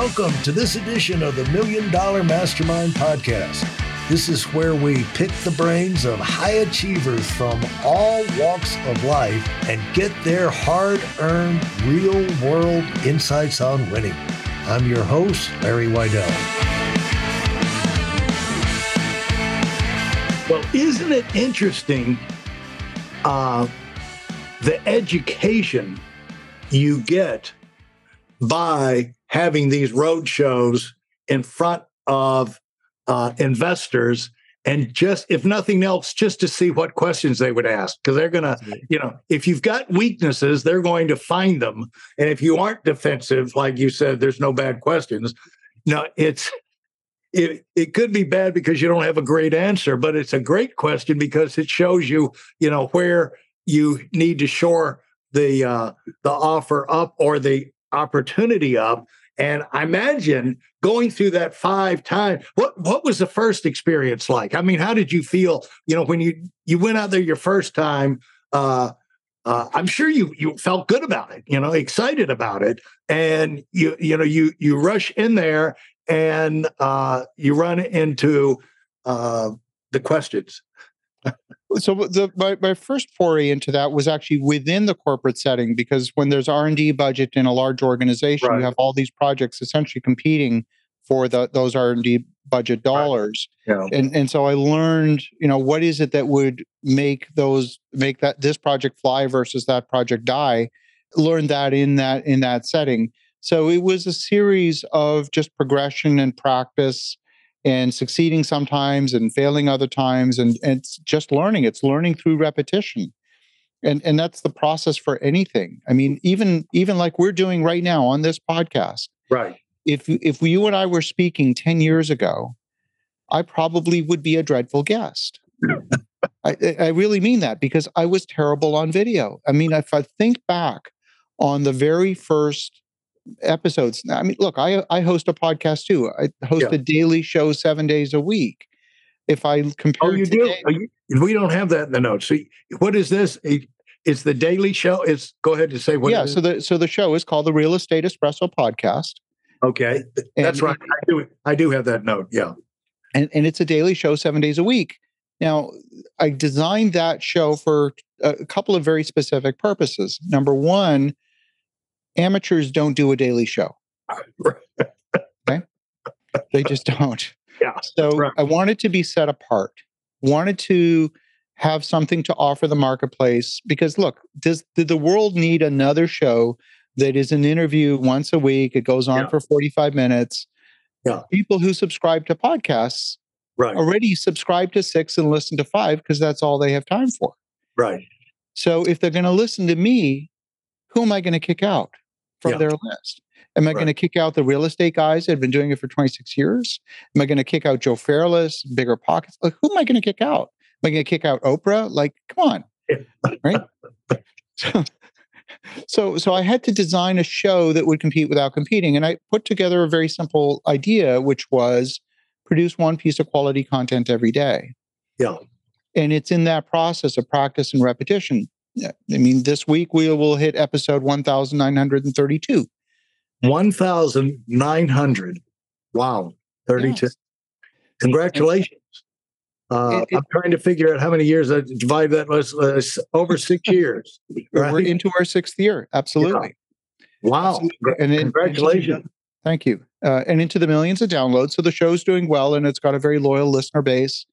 Welcome to this edition of the Million Dollar Mastermind Podcast. This is where we pick the brains of high achievers from all walks of life and get their hard earned, real world insights on winning. I'm your host, Larry Weidel. Well, isn't it interesting uh, the education you get by having these road shows in front of uh, investors and just if nothing else just to see what questions they would ask. Because they're going to you know if you've got weaknesses they're going to find them. And if you aren't defensive like you said there's no bad questions. No it's it, it could be bad because you don't have a great answer but it's a great question because it shows you you know where you need to shore the uh the offer up or the opportunity up and I imagine going through that five times, what what was the first experience like? I mean, how did you feel? You know, when you you went out there your first time, uh, uh, I'm sure you you felt good about it, you know, excited about it, and you you know you you rush in there and uh, you run into uh, the questions so the my, my first foray into that was actually within the corporate setting because when there's r&d budget in a large organization right. you have all these projects essentially competing for the, those r&d budget dollars right. yeah. and, and so i learned you know what is it that would make those make that this project fly versus that project die learned that in that in that setting so it was a series of just progression and practice and succeeding sometimes and failing other times and, and it's just learning it's learning through repetition. And and that's the process for anything. I mean even even like we're doing right now on this podcast. Right. If if you and i were speaking 10 years ago i probably would be a dreadful guest. I, I really mean that because i was terrible on video. I mean if i think back on the very first episodes. I mean, look, I I host a podcast too. I host yeah. a daily show seven days a week. If I oh, compare, oh, you today, do. You, we don't have that in the notes. So, what is this? It's the daily show. It's go ahead to say what. Yeah. So the so the show is called the Real Estate Espresso Podcast. Okay, that's and, right. I do. I do have that note. Yeah. And and it's a daily show, seven days a week. Now, I designed that show for a couple of very specific purposes. Number one amateurs don't do a daily show. okay. They just don't. Yeah. So right. I wanted to be set apart, wanted to have something to offer the marketplace because look, does did the world need another show that is an interview once a week? It goes on yeah. for 45 minutes. Yeah. People who subscribe to podcasts right. already subscribe to six and listen to five because that's all they have time for. Right. So if they're going to listen to me, who am I going to kick out? From yeah. their list? Am I right. going to kick out the real estate guys that have been doing it for 26 years? Am I going to kick out Joe Fairless, Bigger Pockets? Like, who am I going to kick out? Am I going to kick out Oprah? Like, come on, right? So, so, so I had to design a show that would compete without competing, and I put together a very simple idea, which was produce one piece of quality content every day. Yeah, and it's in that process of practice and repetition. I mean, this week we will hit episode 1932. 1900. Wow. 32. Yes. Congratulations. Uh, it, it, I'm trying to figure out how many years I divide that was uh, over six years. Right? We're into our sixth year. Absolutely. Yeah. Wow. Absolutely. And congratulations. thank you. Uh, and into the millions of downloads. So the show's doing well and it's got a very loyal listener base.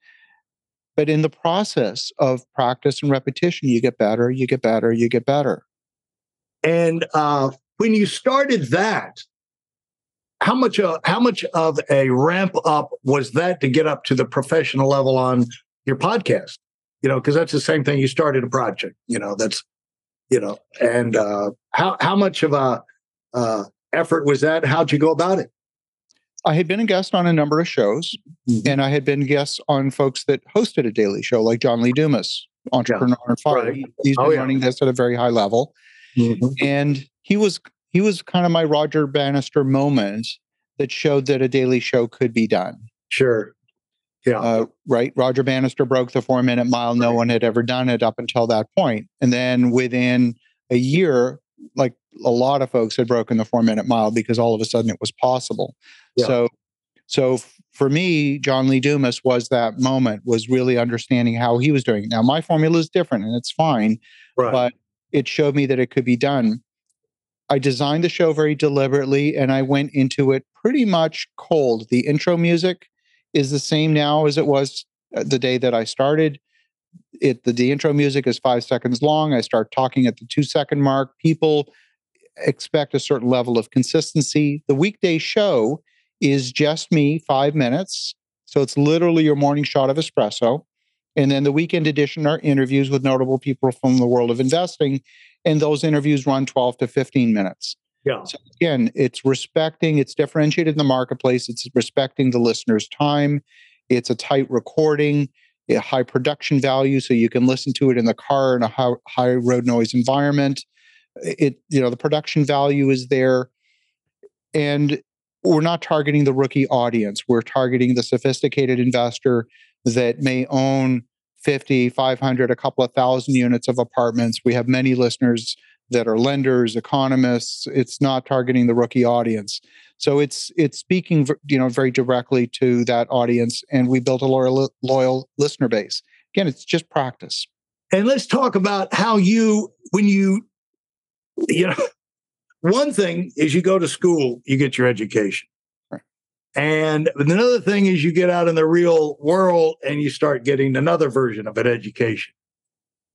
But in the process of practice and repetition, you get better, you get better, you get better. And uh, when you started that, how much uh, how much of a ramp up was that to get up to the professional level on your podcast? You know, because that's the same thing. You started a project. You know, that's you know, and uh, how how much of a uh, effort was that? How'd you go about it? I had been a guest on a number of shows, mm-hmm. and I had been guests on folks that hosted a daily show, like John Lee Dumas, entrepreneur yeah. and fire. Right. He's oh, been yeah. running this at a very high level, mm-hmm. and he was he was kind of my Roger Bannister moment that showed that a daily show could be done. Sure. Yeah. Uh, right. Roger Bannister broke the four minute mile. No one had ever done it up until that point. And then within a year, like a lot of folks had broken the four minute mile because all of a sudden it was possible. Yeah. So, so for me, John Lee Dumas was that moment, was really understanding how he was doing. it. Now, my formula is different and it's fine, right. but it showed me that it could be done. I designed the show very deliberately and I went into it pretty much cold. The intro music is the same now as it was uh, the day that I started. It the, the intro music is five seconds long. I start talking at the two second mark. People expect a certain level of consistency. The weekday show is just me, five minutes. So it's literally your morning shot of espresso. And then the weekend edition are interviews with notable people from the world of investing. And those interviews run 12 to 15 minutes. Yeah. So again, it's respecting, it's differentiated in the marketplace, it's respecting the listener's time. It's a tight recording, a high production value, so you can listen to it in the car in a high, high road noise environment. It, you know, the production value is there. And we're not targeting the rookie audience. We're targeting the sophisticated investor that may own 50, 500, a couple of thousand units of apartments. We have many listeners that are lenders, economists. It's not targeting the rookie audience. So it's it's speaking you know very directly to that audience, and we built a loyal loyal listener base. Again, it's just practice. And let's talk about how you when you you know one thing is you go to school, you get your education. And another thing is you get out in the real world and you start getting another version of an education.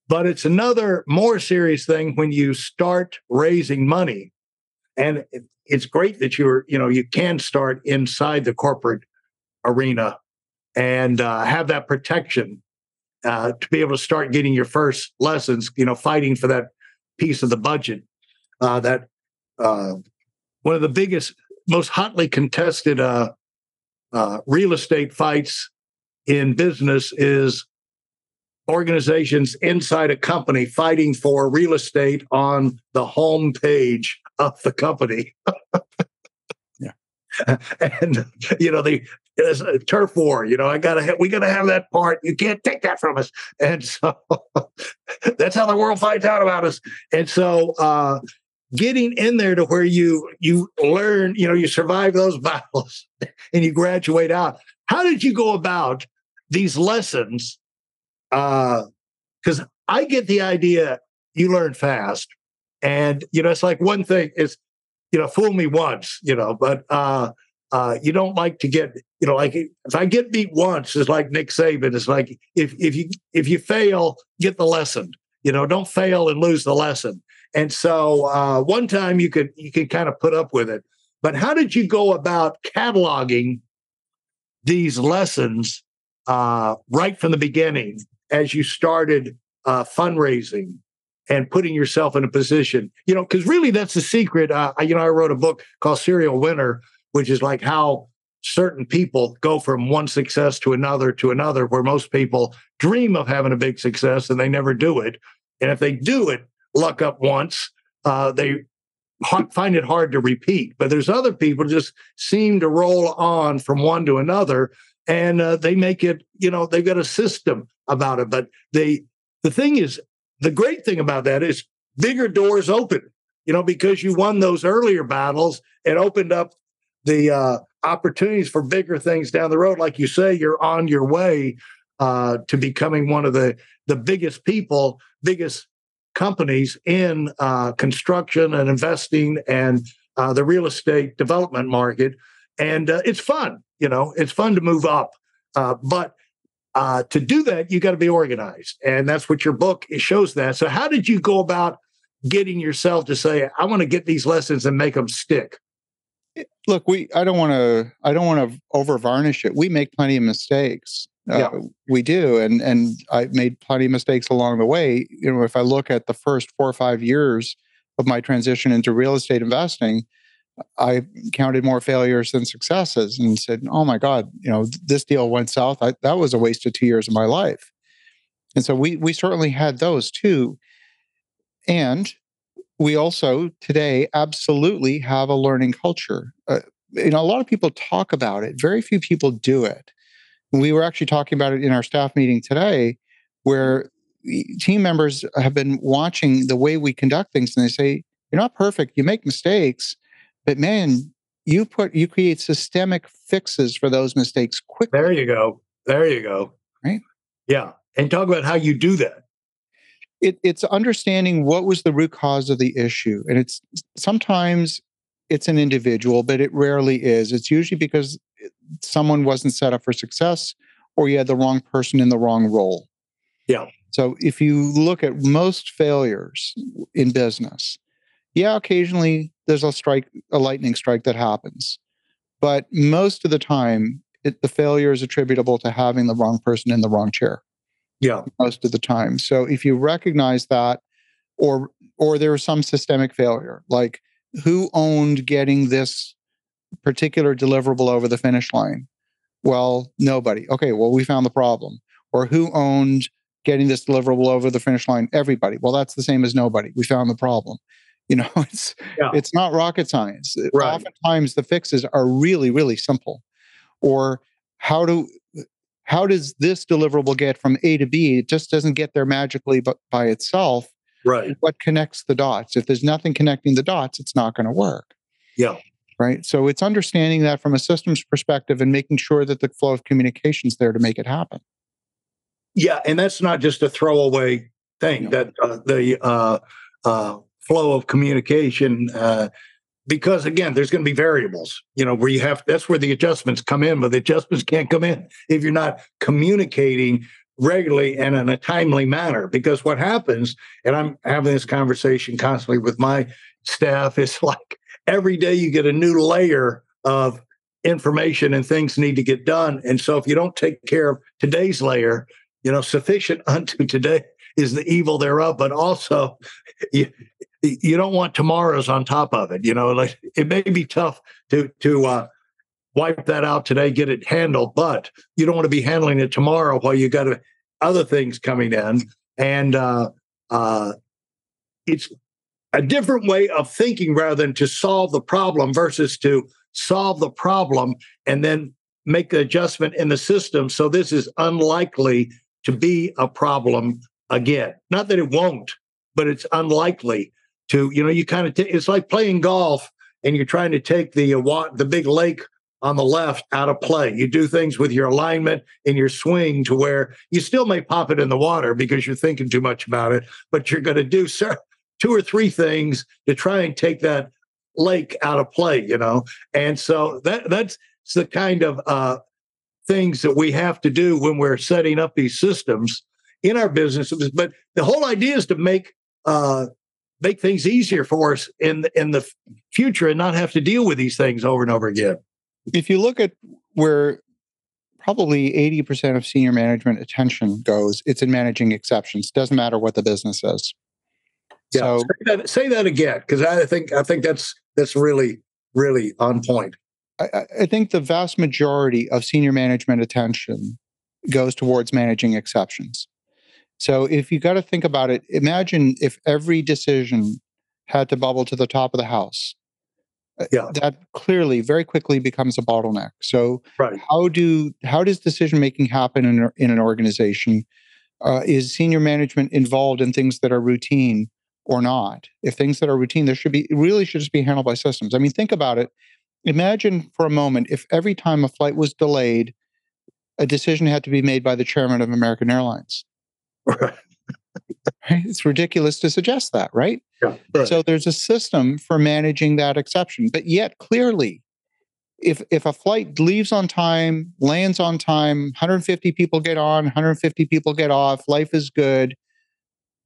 But it's another more serious thing when you start raising money. And it's great that you're, you know, you can start inside the corporate arena and uh, have that protection uh, to be able to start getting your first lessons, you know, fighting for that piece of the budget. Uh, that uh, one of the biggest, most hotly contested uh, uh, real estate fights in business is organizations inside a company fighting for real estate on the home page of the company. yeah. And you know, the it's a turf war. You know, I gotta we gotta have that part. You can't take that from us. And so that's how the world finds out about us. And so uh getting in there to where you you learn, you know, you survive those battles and you graduate out. How did you go about these lessons because uh, I get the idea you learn fast, and you know it's like one thing is you know fool me once, you know, but uh, uh, you don't like to get you know like if I get beat once, it's like Nick Saban. It's like if if you if you fail, get the lesson. You know, don't fail and lose the lesson. And so uh, one time you could you could kind of put up with it. But how did you go about cataloging these lessons uh, right from the beginning as you started uh, fundraising and putting yourself in a position, you know, because really that's the secret. Uh, you know, I wrote a book called Serial Winner, which is like how certain people go from one success to another to another, where most people dream of having a big success and they never do it. And if they do it, luck up once, uh, they find it hard to repeat. But there's other people just seem to roll on from one to another and uh, they make it, you know, they've got a system about it. But they, the thing is, the great thing about that is bigger doors open, you know, because you won those earlier battles. It opened up the uh, opportunities for bigger things down the road. Like you say, you're on your way uh, to becoming one of the the biggest people, biggest companies in uh, construction and investing and uh, the real estate development market. And uh, it's fun, you know, it's fun to move up. Uh, but uh, to do that, you got to be organized, and that's what your book shows. That. So, how did you go about getting yourself to say, "I want to get these lessons and make them stick"? Look, we. I don't want to. I don't want to over varnish it. We make plenty of mistakes. Uh, yeah. we do, and and I made plenty of mistakes along the way. You know, if I look at the first four or five years of my transition into real estate investing, I counted more failures than successes and said, "Oh my God, you know, this deal went south. I, that was a waste of two years of my life." And so we we certainly had those too, and we also today absolutely have a learning culture. Uh, you know, a lot of people talk about it. Very few people do it. We were actually talking about it in our staff meeting today, where mm-hmm. team members have been watching the way we conduct things, and they say, You're not perfect. You make mistakes, but man, you put you create systemic fixes for those mistakes quickly. There you go. There you go. Right. Yeah. And talk about how you do that. It, it's understanding what was the root cause of the issue. And it's sometimes it's an individual, but it rarely is. It's usually because someone wasn't set up for success or you had the wrong person in the wrong role. Yeah. So if you look at most failures in business, yeah, occasionally there's a strike, a lightning strike that happens. But most of the time, it, the failure is attributable to having the wrong person in the wrong chair. Yeah. Most of the time. So if you recognize that, or or there was some systemic failure, like who owned getting this particular deliverable over the finish line? Well, nobody. Okay, well, we found the problem. Or who owned getting this deliverable over the finish line? Everybody. Well, that's the same as nobody. We found the problem. You know, it's yeah. it's not rocket science. Uh, right. Oftentimes the fixes are really, really simple. Or how do how does this deliverable get from A to B? It just doesn't get there magically but by itself. Right. What connects the dots? If there's nothing connecting the dots, it's not going to work. Yeah. Right. So it's understanding that from a systems perspective and making sure that the flow of communication is there to make it happen. Yeah, and that's not just a throwaway thing. No. That uh, the uh, uh, flow of communication uh, because again there's going to be variables you know where you have that's where the adjustments come in but the adjustments can't come in if you're not communicating regularly and in a timely manner because what happens and i'm having this conversation constantly with my staff is like every day you get a new layer of information and things need to get done and so if you don't take care of today's layer you know sufficient unto today is the evil thereof but also you, you don't want tomorrow's on top of it. You know, like it may be tough to to uh, wipe that out today, get it handled, but you don't want to be handling it tomorrow while you got other things coming in, and uh, uh, it's a different way of thinking rather than to solve the problem versus to solve the problem and then make the adjustment in the system. So this is unlikely to be a problem again. Not that it won't, but it's unlikely to you know you kind of t- it's like playing golf and you're trying to take the uh, the big lake on the left out of play. You do things with your alignment and your swing to where you still may pop it in the water because you're thinking too much about it, but you're going to do two or three things to try and take that lake out of play, you know. And so that that's the kind of uh, things that we have to do when we're setting up these systems in our businesses. But the whole idea is to make uh, make things easier for us in in the future and not have to deal with these things over and over again. If you look at where probably 80% of senior management attention goes, it's in managing exceptions. Doesn't matter what the business is. Yeah, so, say that, say that again because I think I think that's that's really really on point. I, I think the vast majority of senior management attention goes towards managing exceptions. So if you got to think about it, imagine if every decision had to bubble to the top of the house. Uh, yeah. That clearly very quickly becomes a bottleneck. So right. how do how does decision making happen in, in an organization? Uh, is senior management involved in things that are routine or not? If things that are routine, there should be really should just be handled by systems. I mean, think about it. Imagine for a moment if every time a flight was delayed, a decision had to be made by the chairman of American Airlines. Right. It's ridiculous to suggest that, right? Yeah, right? So there's a system for managing that exception. But yet, clearly, if if a flight leaves on time, lands on time, 150 people get on, 150 people get off, life is good,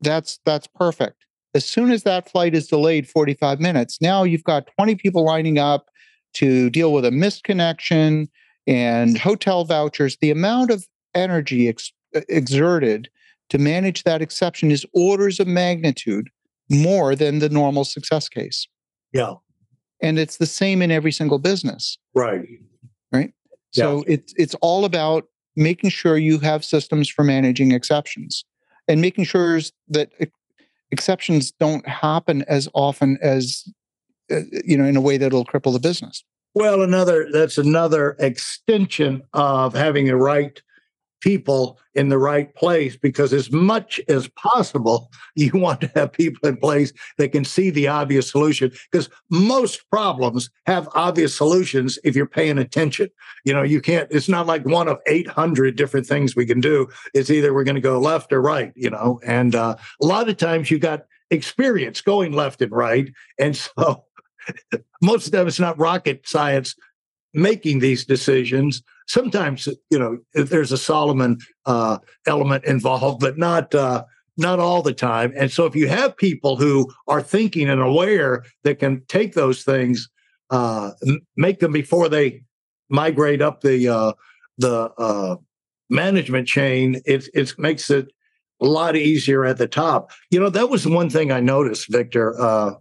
that's that's perfect. As soon as that flight is delayed 45 minutes, now you've got 20 people lining up to deal with a missed connection and hotel vouchers. The amount of energy ex- uh, exerted to manage that exception is orders of magnitude more than the normal success case. Yeah. And it's the same in every single business. Right. Right. Yeah. So it's it's all about making sure you have systems for managing exceptions and making sure that exceptions don't happen as often as uh, you know in a way that'll cripple the business. Well, another that's another extension of having a right people in the right place because as much as possible you want to have people in place that can see the obvious solution because most problems have obvious solutions if you're paying attention. You know you can't it's not like one of 800 different things we can do. It's either we're going to go left or right you know and uh, a lot of times you got experience going left and right and so most of them it's not rocket science making these decisions. Sometimes, you know, there's a Solomon uh, element involved, but not uh, not all the time. And so, if you have people who are thinking and aware that can take those things, uh, make them before they migrate up the uh, the uh, management chain, it it makes it a lot easier at the top. You know, that was one thing I noticed, Victor. Uh,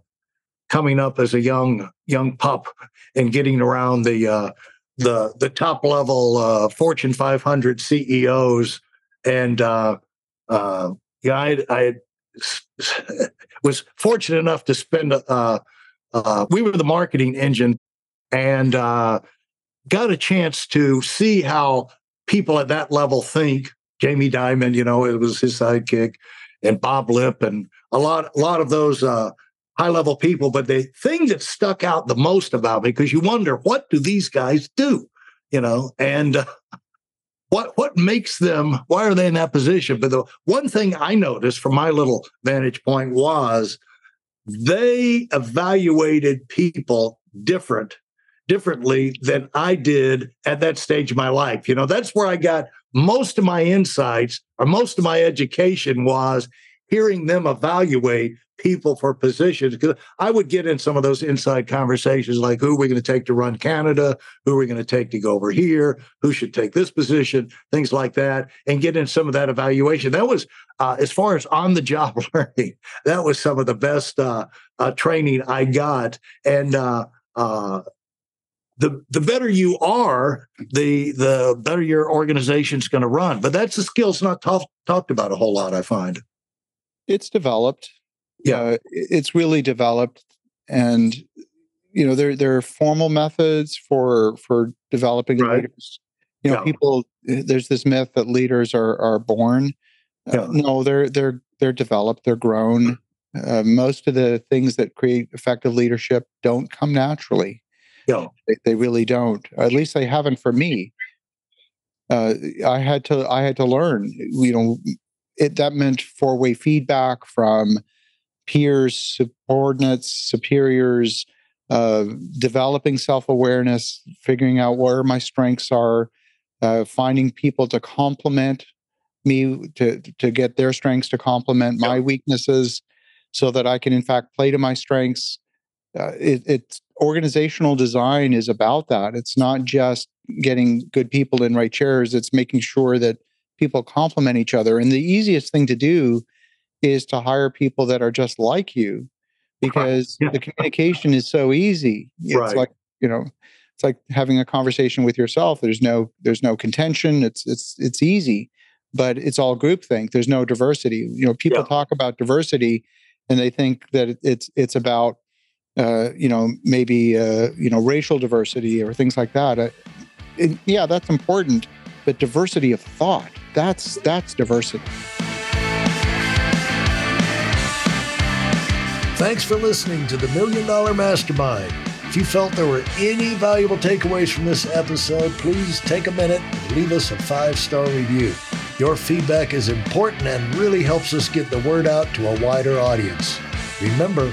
coming up as a young young pup and getting around the uh, the the top level uh, Fortune 500 CEOs, and uh, uh, yeah, I, I was fortunate enough to spend. Uh, uh, we were the marketing engine, and uh, got a chance to see how people at that level think. Jamie Dimon, you know, it was his sidekick, and Bob Lipp, and a lot, a lot of those uh, high level people. But the thing that stuck out the most about me, because you wonder, what do these guys do? You know, and uh, what what makes them, why are they in that position? But the one thing I noticed from my little vantage point was they evaluated people different differently than I did at that stage of my life. You know, that's where I got most of my insights or most of my education was hearing them evaluate people for positions because I would get in some of those inside conversations like who are we going to take to run Canada, who are we going to take to go over here, who should take this position, things like that, and get in some of that evaluation. That was uh, as far as on the job learning. That was some of the best uh, uh, training I got, and uh, uh, the the better you are, the the better your organization's going to run. But that's a skill skill's not talk, talked about a whole lot. I find it's developed yeah uh, it's really developed and you know there there are formal methods for for developing right. leaders you know yeah. people eh, there's this myth that leaders are are born uh, yeah. uh, no they're they're they're developed they're grown uh, most of the things that create effective leadership don't come naturally yeah. they, they really don't at least they haven't for me uh, i had to i had to learn you know it that meant four way feedback from peers, subordinates, superiors, uh, developing self awareness, figuring out where my strengths are, uh, finding people to complement me to to get their strengths to complement my weaknesses, so that I can in fact play to my strengths. Uh, it, it's organizational design is about that. It's not just getting good people in right chairs. It's making sure that people complement each other. And the easiest thing to do is to hire people that are just like you because yeah. the communication is so easy. It's right. like, you know, it's like having a conversation with yourself. There's no there's no contention. It's it's it's easy, but it's all groupthink. There's no diversity. You know, people yeah. talk about diversity and they think that it's it's about uh, you know, maybe uh, you know, racial diversity or things like that. Uh, it, yeah, that's important, but diversity of thought, that's that's diversity. Thanks for listening to the Million Dollar Mastermind. If you felt there were any valuable takeaways from this episode, please take a minute and leave us a five star review. Your feedback is important and really helps us get the word out to a wider audience. Remember,